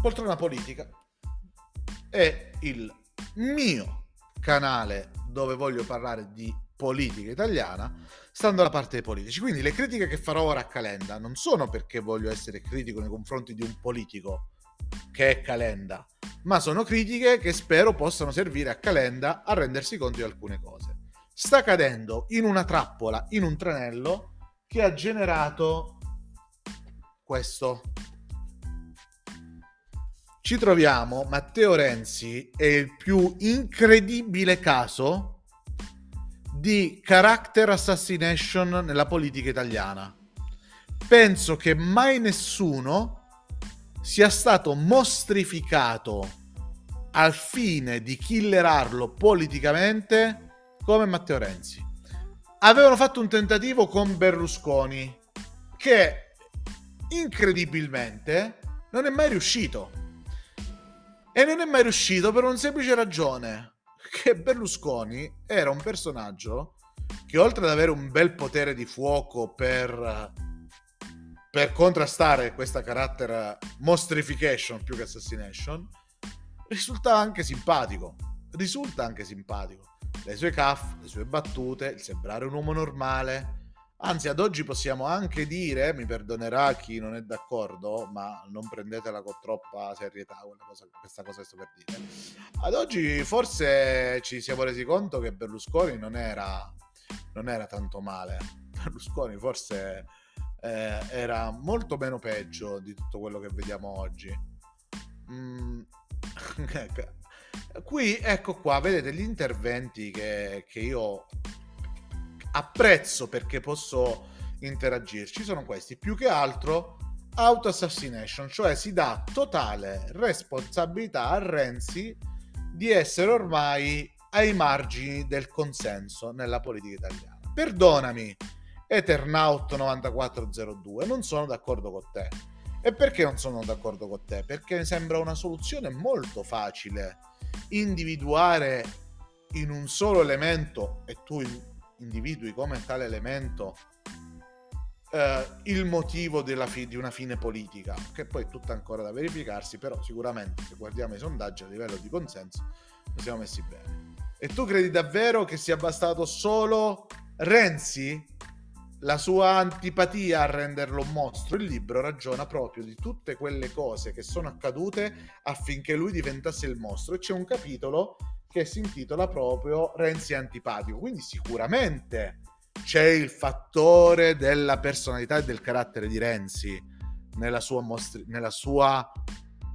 Poltrona Politica è il mio canale dove voglio parlare di politica italiana, stando alla parte dei politici. Quindi le critiche che farò ora a Calenda non sono perché voglio essere critico nei confronti di un politico che è Calenda, ma sono critiche che spero possano servire a Calenda a rendersi conto di alcune cose. Sta cadendo in una trappola, in un tranello che ha generato questo. Ci troviamo, Matteo Renzi è il più incredibile caso di character assassination nella politica italiana. Penso che mai nessuno sia stato mostrificato al fine di killerarlo politicamente come Matteo Renzi. Avevano fatto un tentativo con Berlusconi che incredibilmente non è mai riuscito. E non è mai riuscito per una semplice ragione, che Berlusconi era un personaggio che oltre ad avere un bel potere di fuoco per per contrastare questa carattere mostrification più che assassination, risultava anche simpatico. Risulta anche simpatico. Le sue caff, le sue battute, il sembrare un uomo normale. Anzi, ad oggi possiamo anche dire, mi perdonerà chi non è d'accordo, ma non prendetela con troppa serietà cosa, questa cosa che sto per dire. Ad oggi forse ci siamo resi conto che Berlusconi non era, non era tanto male. Berlusconi forse eh, era molto meno peggio di tutto quello che vediamo oggi. Mm. Qui, ecco qua, vedete gli interventi che, che io apprezzo perché posso interagirci sono questi. Più che altro auto assassination, cioè si dà totale responsabilità a Renzi di essere ormai ai margini del consenso nella politica italiana. Perdonami, Eternaut 9402, non sono d'accordo con te. E perché non sono d'accordo con te? Perché mi sembra una soluzione molto facile individuare in un solo elemento e tu individui come tale elemento eh, il motivo fi- di una fine politica, che poi è tutta ancora da verificarsi, però sicuramente se guardiamo i sondaggi a livello di consenso ci siamo messi bene. E tu credi davvero che sia bastato solo Renzi la sua antipatia a renderlo un mostro, il libro ragiona proprio di tutte quelle cose che sono accadute affinché lui diventasse il mostro e c'è un capitolo che si intitola proprio Renzi antipatico, quindi sicuramente c'è il fattore della personalità e del carattere di Renzi nella sua, mostri- nella sua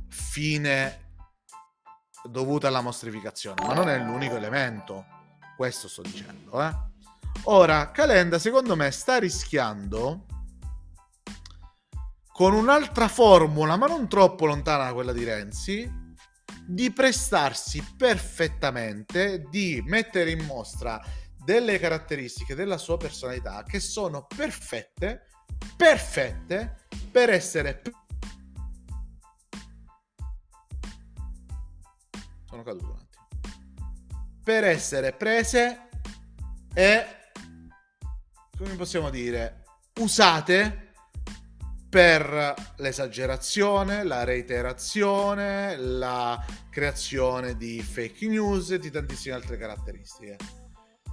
fine dovuta alla mostrificazione, ma non è l'unico elemento, questo sto dicendo, eh? Ora, Calenda secondo me sta rischiando con un'altra formula, ma non troppo lontana da quella di Renzi, di prestarsi perfettamente, di mettere in mostra delle caratteristiche della sua personalità che sono perfette, perfette per essere... Sono caduto un attimo. Per essere prese e come possiamo dire, usate per l'esagerazione, la reiterazione, la creazione di fake news e di tantissime altre caratteristiche.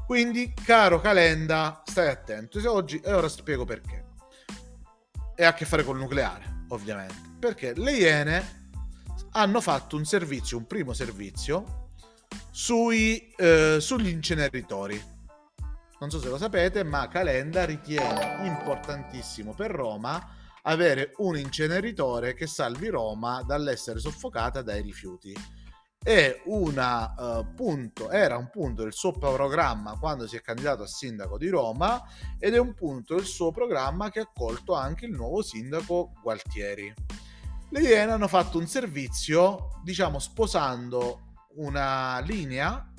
Quindi, caro Calenda, stai attento. Oggi, e ora spiego perché. E ha a che fare col nucleare, ovviamente. Perché le Iene hanno fatto un servizio, un primo servizio, sui, eh, sugli inceneritori non so se lo sapete, ma Calenda ritiene importantissimo per Roma avere un inceneritore che salvi Roma dall'essere soffocata dai rifiuti. Una, uh, punto, era un punto del suo programma quando si è candidato a sindaco di Roma ed è un punto del suo programma che ha accolto anche il nuovo sindaco Gualtieri. Le Iene hanno fatto un servizio, diciamo, sposando una linea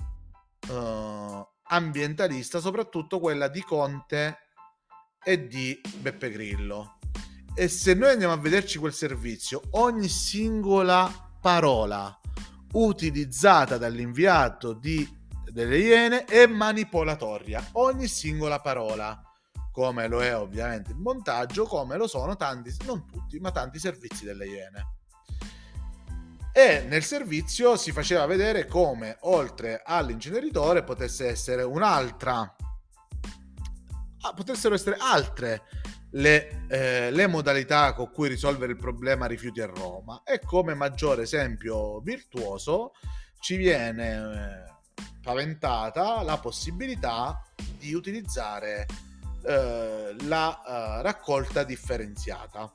uh, ambientalista, soprattutto quella di Conte e di Beppe Grillo. E se noi andiamo a vederci quel servizio, ogni singola parola utilizzata dall'inviato di, delle Iene è manipolatoria. Ogni singola parola, come lo è ovviamente il montaggio, come lo sono tanti, non tutti, ma tanti servizi delle Iene. e nel servizio si faceva vedere come oltre all'inceneritore potesse essere un'altra ah, potessero essere altre le, eh, le, modalità con cui risolvere il problema rifiuti a Roma. E come maggiore esempio virtuoso ci viene eh, paventata la possibilità di utilizzare eh, la uh, raccolta differenziata.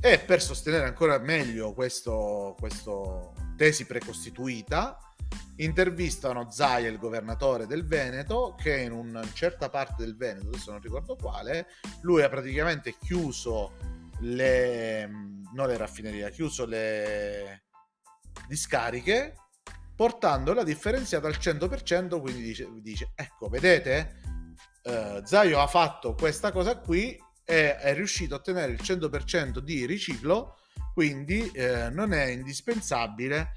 E per sostenere ancora meglio questo, questo tesi precostituita, intervistano Zaia, il governatore del Veneto, che in una certa parte del Veneto, adesso non ricordo quale, lui ha praticamente chiuso le, non le raffinerie, ha chiuso le discariche portando la differenziata al 100%, quindi dice, dice ecco, vedete, uh, Zaio ha fatto questa cosa qui, e è riuscito a ottenere il 100% di riciclo, quindi eh, non è indispensabile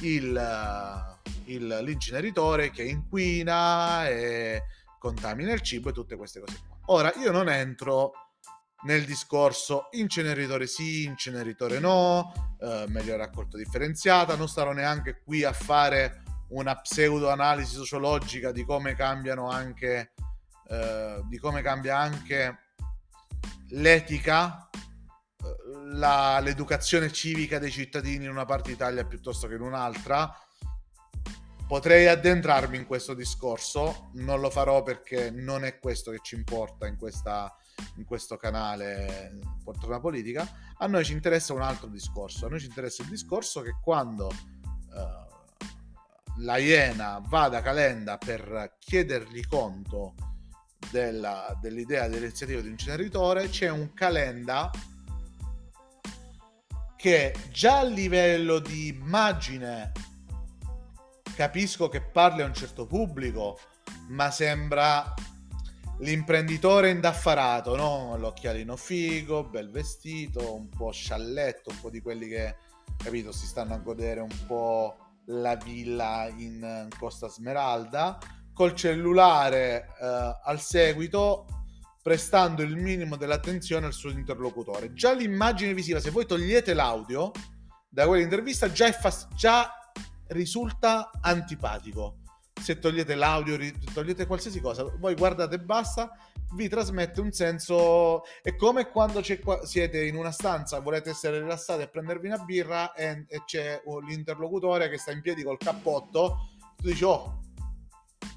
il, uh, il, l'inceneritore che inquina e contamina il cibo e tutte queste cose qua. Ora, io non entro nel discorso inceneritore sì, inceneritore no, eh, meglio raccolta differenziata, non starò neanche qui a fare una pseudo analisi sociologica di come cambiano anche eh, di come cambia anche l'etica, la, l'educazione civica dei cittadini in una parte d'Italia piuttosto che in un'altra. Potrei addentrarmi in questo discorso, non lo farò perché non è questo che ci importa in, questa, in questo canale Poltrona Politica. A noi ci interessa un altro discorso. A noi ci interessa il discorso che quando uh, la Iena va da Calenda per chiedergli conto della, dell'idea dell'iniziativa di inceneritore c'è un calenda che già a livello di immagine capisco che parli a un certo pubblico ma sembra l'imprenditore indaffarato no? l'occhialino figo bel vestito un po' scialletto un po' di quelli che capito si stanno a godere un po' la villa in Costa Smeralda col cellulare eh, al seguito prestando il minimo dell'attenzione al suo interlocutore. Già l'immagine visiva, se voi togliete l'audio da quell'intervista, già, fast- già risulta antipatico. Se togliete l'audio, togliete qualsiasi cosa, voi guardate e basta, vi trasmette un senso. È come quando qua... siete in una stanza, volete essere rilassati e prendervi una birra e, e c'è l'interlocutore che sta in piedi col cappotto. Tu dici, oh,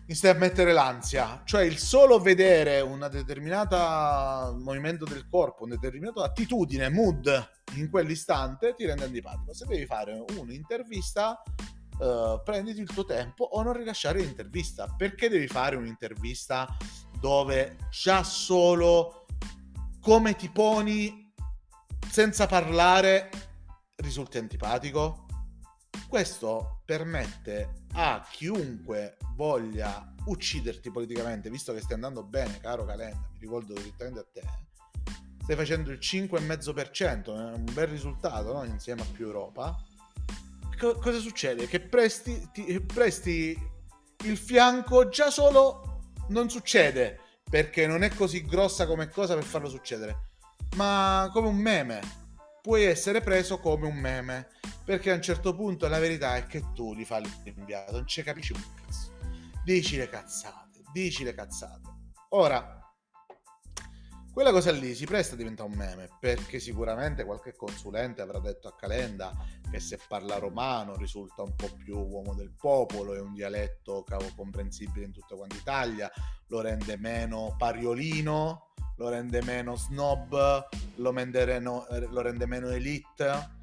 mi stai a mettere l'ansia, cioè il solo vedere una determinata movimento del corpo, una determinata attitudine, mood in quell'istante ti rende antipatico. Se devi fare un'intervista, uh, prenditi il tuo tempo o non rilasciare l'intervista. Perché devi fare un'intervista dove già solo come ti poni senza parlare risulti antipatico? Questo permette a chiunque voglia ucciderti politicamente, visto che stai andando bene, caro Calenda, mi rivolgo direttamente a te, stai facendo il 5,5%, è un bel risultato no? insieme a più Europa. Co- cosa succede? Che presti, ti, presti il fianco già solo non succede perché non è così grossa come cosa per farlo succedere, ma come un meme. Puoi essere preso come un meme perché a un certo punto la verità è che tu li fai l'inviato, non ci capisci un cazzo. Dici le cazzate, dici le cazzate. Ora, quella cosa lì si presta a diventare un meme perché sicuramente qualche consulente avrà detto a Calenda che se parla romano risulta un po' più uomo del popolo, è un dialetto cavo comprensibile in tutta quanta Italia, lo rende meno pariolino, lo rende meno snob, lo, meno, lo rende meno elite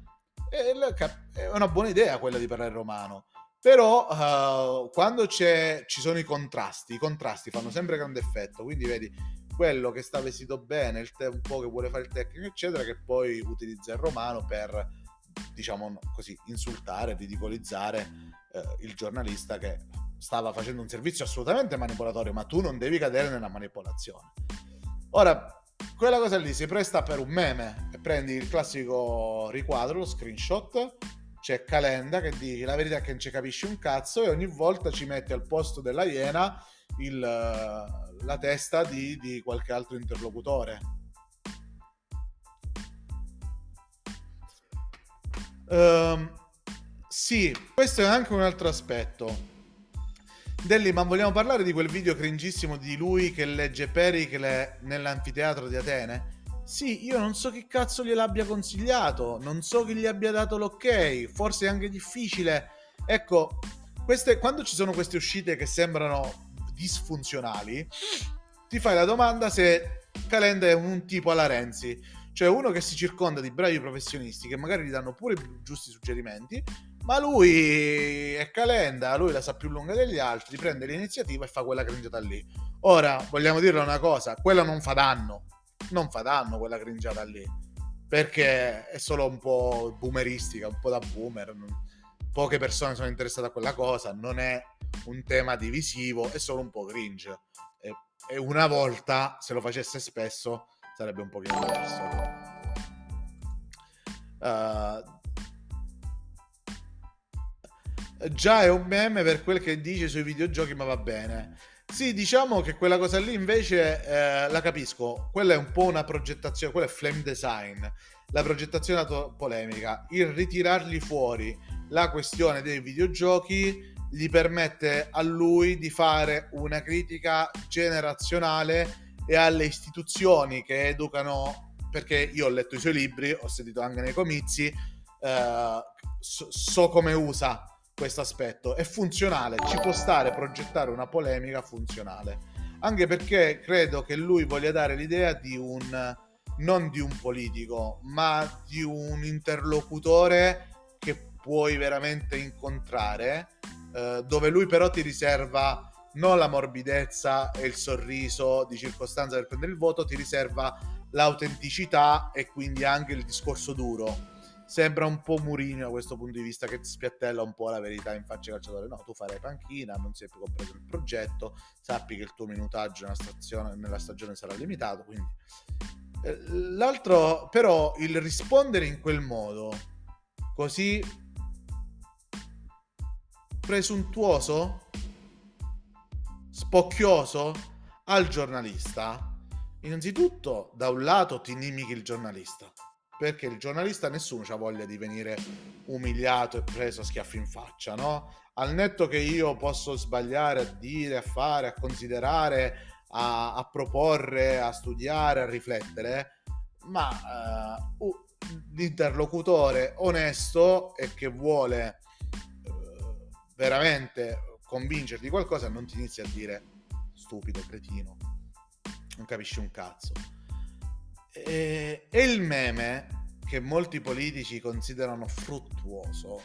è una buona idea quella di parlare romano. Però uh, quando ci sono i contrasti, i contrasti fanno sempre grande effetto. Quindi vedi quello che sta vestito bene, il po' che vuole fare il tecnico, eccetera, che poi utilizza il romano per, diciamo così, insultare, ridicolizzare uh, il giornalista che stava facendo un servizio assolutamente manipolatorio, ma tu non devi cadere nella manipolazione. Ora, quella cosa lì si presta per un meme e prendi il classico riquadro, lo screenshot, c'è Calenda che dice la verità è che non ci capisci un cazzo e ogni volta ci metti al posto della iena il, la testa di, di qualche altro interlocutore. Um, sì, questo è anche un altro aspetto. Delli, ma vogliamo parlare di quel video cringissimo di lui che legge Pericle nell'anfiteatro di Atene? Sì, io non so che cazzo gliel'abbia consigliato, non so chi gli abbia dato l'ok, forse è anche difficile. Ecco, queste, quando ci sono queste uscite che sembrano disfunzionali, ti fai la domanda se Calenda è un tipo alla Renzi, cioè uno che si circonda di bravi professionisti che magari gli danno pure i giusti suggerimenti, ma lui è Calenda, lui la sa più lunga degli altri, prende l'iniziativa e fa quella cringiata lì. Ora, vogliamo dirle una cosa, quella non fa danno non fa danno quella cringiata lì. Perché è solo un po' boomeristica, un po' da boomer. Poche persone sono interessate a quella cosa, non è un tema divisivo, è solo un po' cringe. E, e una volta, se lo facesse spesso, sarebbe un pochino diverso. Uh, già è un meme per quel che dice sui videogiochi, ma va bene. Sì, diciamo che quella cosa lì invece eh, la capisco. Quella è un po' una progettazione, quella è flame design. La progettazione dato polemica, il ritirargli fuori la questione dei videogiochi gli permette a lui di fare una critica generazionale e alle istituzioni che educano, perché io ho letto i suoi libri, ho sentito anche nei comizi, eh, so, so come usa questo aspetto. È funzionale, ci può stare progettare una polemica funzionale. Anche perché credo che lui voglia dare l'idea di un non di un politico, ma di un interlocutore che puoi veramente incontrare, eh, dove lui però ti riserva non la morbidezza e il sorriso di circostanza per prendere il voto, ti riserva l'autenticità e quindi anche il discorso duro sembra un po' Murino da questo punto di vista che spiattella un po' la verità in faccia al calciatore. No, tu farai panchina, non si è più compreso il progetto, sappi che il tuo minutaggio nella, stazione, nella stagione sarà limitato, quindi... Eh, l'altro, però, il rispondere in quel modo, così presuntuoso, spocchioso al giornalista, innanzitutto da un lato ti inimichi il giornalista perché il giornalista nessuno ha voglia di venire umiliato e preso a schiaffi in faccia, no? Al netto che io posso sbagliare a dire, a fare, a considerare, a, a proporre, a studiare, a riflettere, ma uh, l'interlocutore onesto e che vuole uh, veramente convincerti qualcosa non ti inizia a dire stupido, cretino, non capisci un cazzo e, e il meme, che molti politici considerano fruttuoso,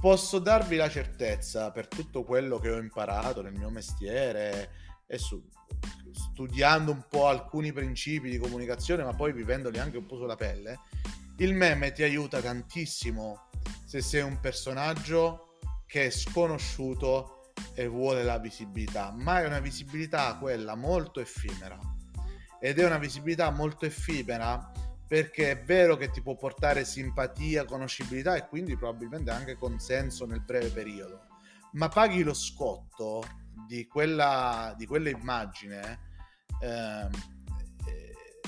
posso darvi la certezza, per tutto quello che ho imparato nel mio mestiere e su, studiando un po' alcuni principi di comunicazione, ma poi vivendoli anche un po' sulla pelle, il meme ti aiuta tantissimo se sei un personaggio che è sconosciuto e vuole la visibilità, ma è una visibilità quella molto effimera ed è una visibilità molto effimera perché è vero che ti può portare simpatia, conoscibilità e quindi probabilmente anche consenso nel breve periodo, ma paghi lo scotto di quella, di quella immagine ehm, eh,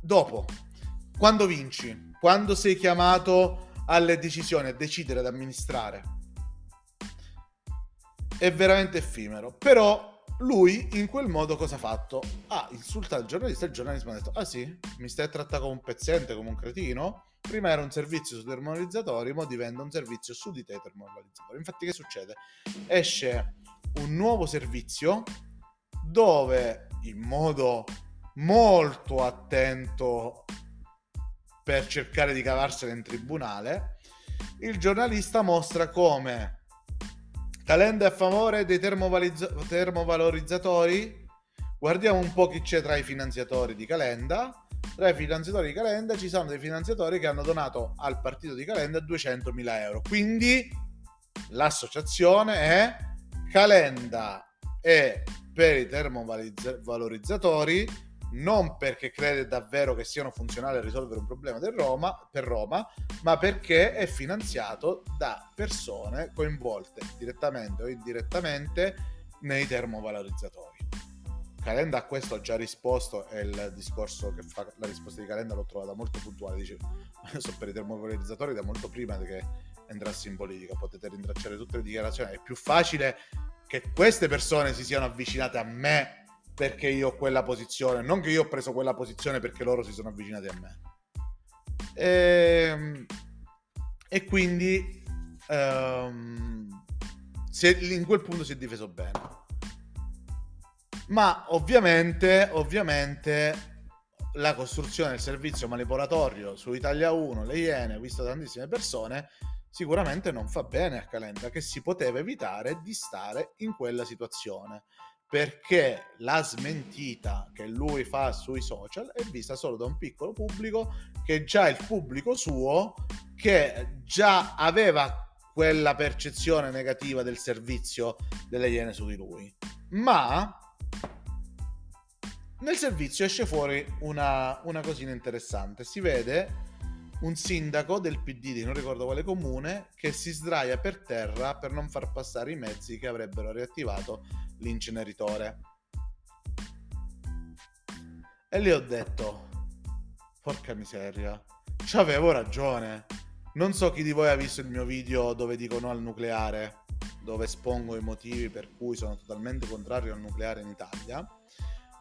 dopo, quando vinci, quando sei chiamato alle decisioni, a decidere, ad amministrare. È veramente effimero, però lui in quel modo cosa ha fatto? Ha insultato il giornalista e il giornalista ha detto ah sì, mi stai trattando come un pezzente, come un cretino? Prima era un servizio su termovalizzatori, ora diventa un servizio su di te termovalizzatori. Infatti che succede? Esce un nuovo servizio dove in modo molto attento per cercare di cavarsene in tribunale, il giornalista mostra come Calenda è a favore dei termovalorizzatori. Guardiamo un po' chi c'è tra i finanziatori di Calenda. Tra i finanziatori di Calenda ci sono dei finanziatori che hanno donato al partito di Calenda 200.000 euro. Quindi l'associazione è Calenda e per i termovalorizzatori non perché crede davvero che siano funzionali a risolvere un problema Roma, per Roma, ma perché è finanziato da persone coinvolte direttamente o indirettamente nei termovalorizzatori. Calenda a questo ha già risposto e il discorso che fa la risposta di Calenda l'ho trovata molto puntuale. Dice: So per i termovalorizzatori da molto prima che entrassi in politica. Potete rintracciare tutte le dichiarazioni. È più facile che queste persone si siano avvicinate a me perché io ho quella posizione, non che io ho preso quella posizione perché loro si sono avvicinati a me. E, ehm, e quindi um, in quel punto si è difeso bene. Ma ovviamente, ovviamente la costruzione del servizio manipolatorio su Italia 1, le Iene, visto tantissime persone, sicuramente non fa bene a Calenda, che si poteva evitare di stare in quella situazione. Perché la smentita che lui fa sui social è vista solo da un piccolo pubblico che già il pubblico suo che già aveva quella percezione negativa del servizio delle Iene su di lui. Ma nel servizio esce fuori una, una cosina interessante. Si vede un sindaco del PD di non ricordo quale comune che si sdraia per terra per non far passare i mezzi che avrebbero riattivato l'inceneritore. E lì ho detto, porca miseria, ci avevo ragione. Non so chi di voi ha visto il mio video dove dico no al nucleare, dove espongo i motivi per cui sono totalmente contrario al nucleare in Italia,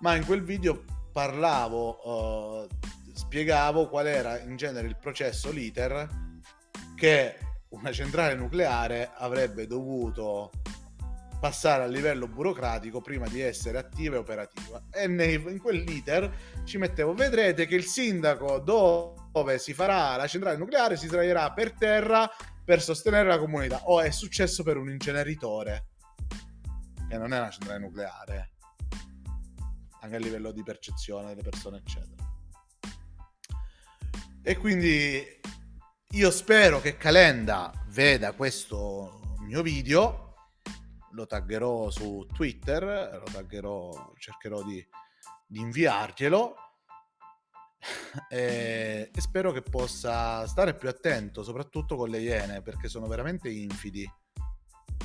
ma in quel video parlavo, uh, spiegavo qual era in genere il processo, l'iter che una centrale nucleare avrebbe dovuto passare a livello burocratico prima di essere attiva e operativa. E nei, in quell'iter ci mettevo, vedrete che il sindaco dove si farà la centrale nucleare si sdraierà per terra per sostenere la comunità. O oh, è successo per un inceneritore, che non è una centrale nucleare, anche a livello di percezione delle persone, eccetera. E quindi io spero che Calenda veda questo mio video. Lo taggerò su Twitter, lo taggerò, cercherò di, di inviarglielo. E, e, spero che possa stare più attento, soprattutto con le iene, perché sono veramente infidi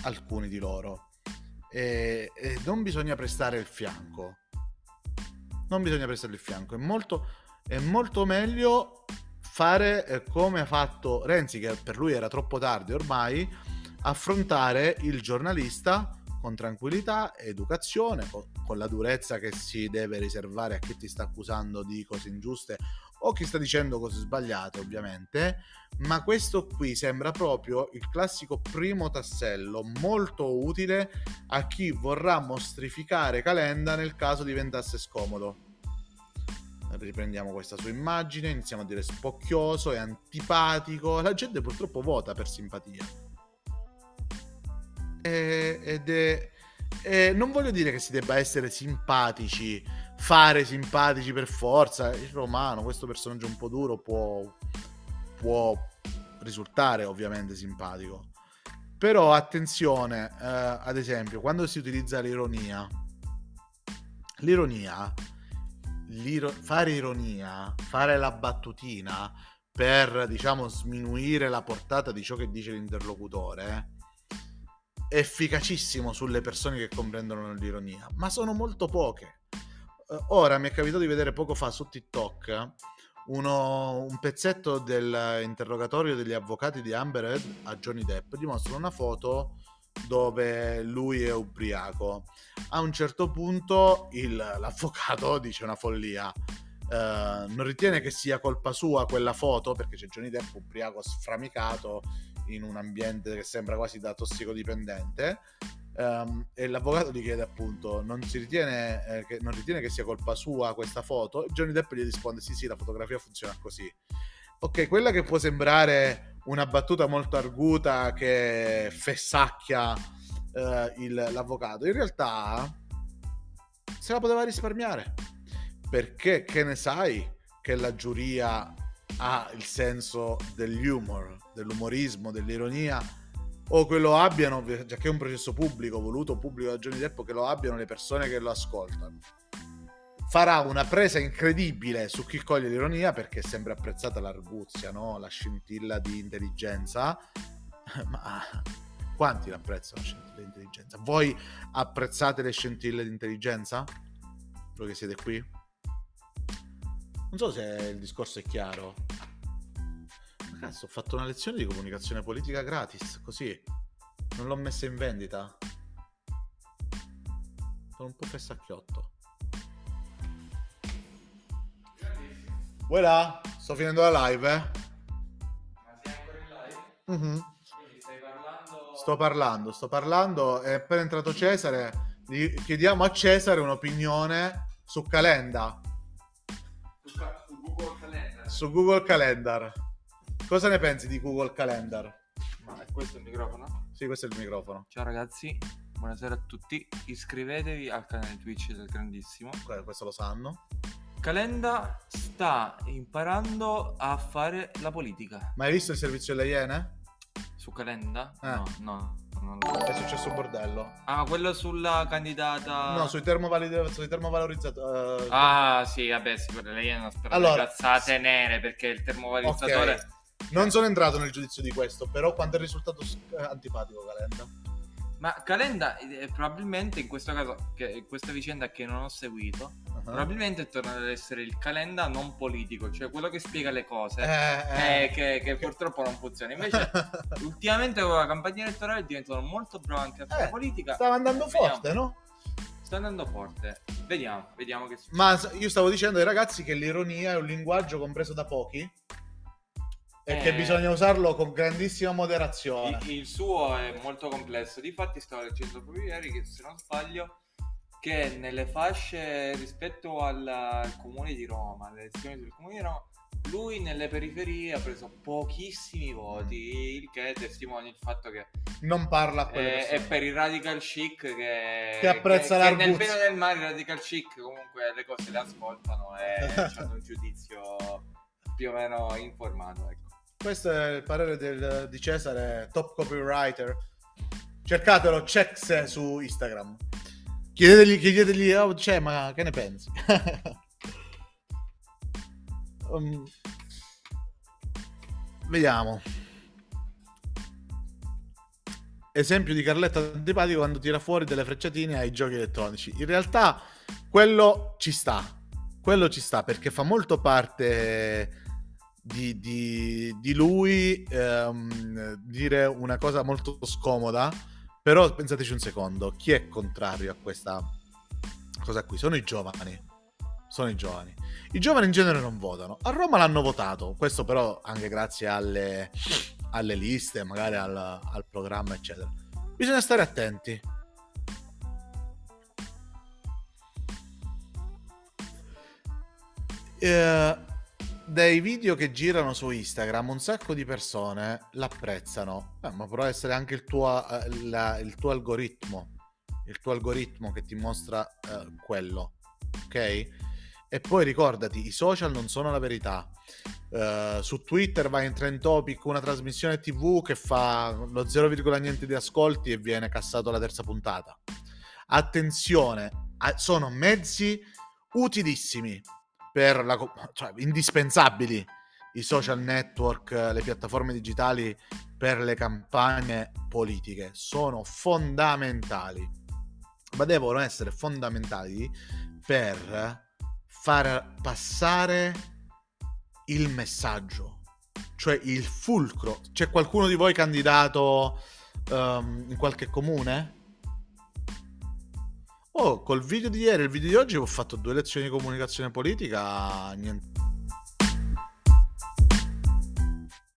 alcuni di loro. E, e non bisogna prestare il fianco. Non bisogna prestare il fianco, è molto, è molto meglio fare eh, come ha fatto Renzi, che per lui era troppo tardi ormai, affrontare il giornalista con tranquillità, educazione, con, con, la durezza che si deve riservare a chi ti sta accusando di cose ingiuste o chi sta dicendo cose sbagliate, ovviamente. Ma questo qui sembra proprio il classico primo tassello molto utile a chi vorrà mostrificare Calenda nel caso diventasse scomodo. Riprendiamo questa sua immagine, iniziamo a dire spocchioso, è antipatico. La gente purtroppo vota per simpatia eh, ed è, eh, non voglio dire che si debba essere simpatici, fare simpatici per forza. Il romano, questo personaggio un po' duro, può, può risultare ovviamente simpatico. Però attenzione, eh, ad esempio, quando si utilizza l'ironia, l'ironia, l'iro- fare ironia, fare la battutina per, diciamo, sminuire la portata di ciò che dice l'interlocutore, efficacissimo sulle persone che comprendono l'ironia, ma sono molto poche. Eh, ora mi è capitato di vedere poco fa su TikTok uno, un pezzetto dell'interrogatorio degli avvocati di Amber Heard a Johnny Depp dimostra una foto dove lui è ubriaco. A un certo punto il, l'avvocato dice una follia. Uh, non ritiene che sia colpa sua quella foto perché c'è Johnny Depp ubriaco sframicato in un ambiente che sembra quasi da tossicodipendente. Um, e l'avvocato gli chiede appunto non ritiene, eh, che, non ritiene che sia colpa sua questa foto Johnny Depp gli risponde sì sì la fotografia funziona così ok quella che può sembrare una battuta molto arguta che fessacchia eh, il, l'avvocato in realtà se la poteva risparmiare perché che ne sai che la giuria ha il senso dell'humor, dell'umorismo, dell'ironia, o che lo abbiano, già che è un processo pubblico, voluto pubblico da Johnny Depp, che lo abbiano le persone che lo ascoltano. Farà una presa incredibile su chi coglie l'ironia perché è sempre apprezzata l'arguzia, no? la scintilla di intelligenza. Ma quanti l'apprezzano la scintilla di intelligenza? Voi apprezzate le scintille di intelligenza? voi che siete qui. Non so se il discorso è chiaro. Ma cazzo, ho fatto una lezione di comunicazione politica gratis, così. Non l'ho messa in vendita. Sono un po' fessacchiotto. Vuoi là? Sto finendo la live, eh? Ma sei ancora in live? Mhm. Quindi stai parlando... Sto parlando, sto parlando. È appena entrato Cesare. Gli chiediamo a Cesare un'opinione su Calenda, Su, ca- su Google Calendar. su Google Calendar. Cosa ne pensi di Google Calendar? Ma è questo il microfono? Sì, questo è il microfono. Ciao ragazzi, buonasera a tutti. Iscrivetevi al canale Twitch del Grandissimo. Que- Questo lo sanno. Calenda sta imparando a fare la politica. Ma hai visto il servizio delle Iene? Su Calenda? Eh. No, no. non- È successo un bordello. Ah, quello sulla candidata... No, sui, termovali- sui termovalorizzatori. eh, Ah, sì, vabbè, sì, quelle lei hanno sperato Allora, cazzate nere perché il termovalorizzatore... ok. Non sono entrato nel giudizio di questo, però quanto è risultato eh, antipatico Calenda. Ma Calenda eh, probabilmente in questo caso, che, questa vicenda che non ho seguito, Uh-huh. probabilmente torna ad essere il Calenda non politico, cioè quello che spiega le cose. Eh, eh, che, che purtroppo non funziona. Invece, ultimamente con la campagna elettorale è diventato molto bravo anche a fare Eh, politica. Stava andando Vediamo. forte, no? Sta andando forte. Vediamo, vediamo che succede. Ma io stavo dicendo ai ragazzi che l'ironia è un linguaggio compreso da pochi e Eh. che bisogna usarlo con grandissima moderazione. Il, il suo è molto complesso. Difatti, stavo leggendo proprio ieri che, se non sbaglio, che nelle fasce rispetto al, al comune di Roma, alle elezioni del comune di Roma, lui nelle periferie ha preso pochissimi voti, il che testimonia il fatto che Non parla a quelle è, è per il radical chic che, Che apprezza che, che nel bene e nel male i radical chic comunque le cose le ascoltano e hanno un giudizio più o meno informato. Ecco. Questo è il parere del- di Cesare, top copywriter. Cercatelo, checks su Instagram. Chiedetegli, chiedetegli oh, cioè, ma che ne pensi? Um, vediamo. Esempio di Carletta antipatico quando tira fuori delle frecciatine ai giochi elettronici. In realtà quello ci sta. Quello ci sta perché fa molto parte di, di- di lui ehm, dire una cosa molto scomoda. Però pensateci un secondo, chi è contrario a questa cosa qui? Sono i giovani. Sono i giovani. I giovani in genere non votano. A Roma l'hanno votato, questo però anche grazie alle, alle liste, magari al, al programma, eccetera. Bisogna stare attenti. Eh, dai video che girano su Instagram un sacco di persone l'apprezzano, Eh, ma può essere anche il tuo, eh, la- il tuo algoritmo, il tuo algoritmo che ti mostra eh, quello, ok? E poi ricordati, i social non sono la verità. Eh, su Twitter vai in trend topic una trasmissione TV che fa lo 0, niente di ascolti e viene cassato la terza puntata. Attenzione, a- sono mezzi utilissimi per la cioè indispensabili i social network, le piattaforme digitali per le campagne politiche sono fondamentali, ma devono essere fondamentali per far passare il messaggio, cioè il fulcro. C'è qualcuno di voi candidato ehm, in qualche comune? Oh, col video di ieri e il video di oggi ho fatto due lezioni di comunicazione politica, niente,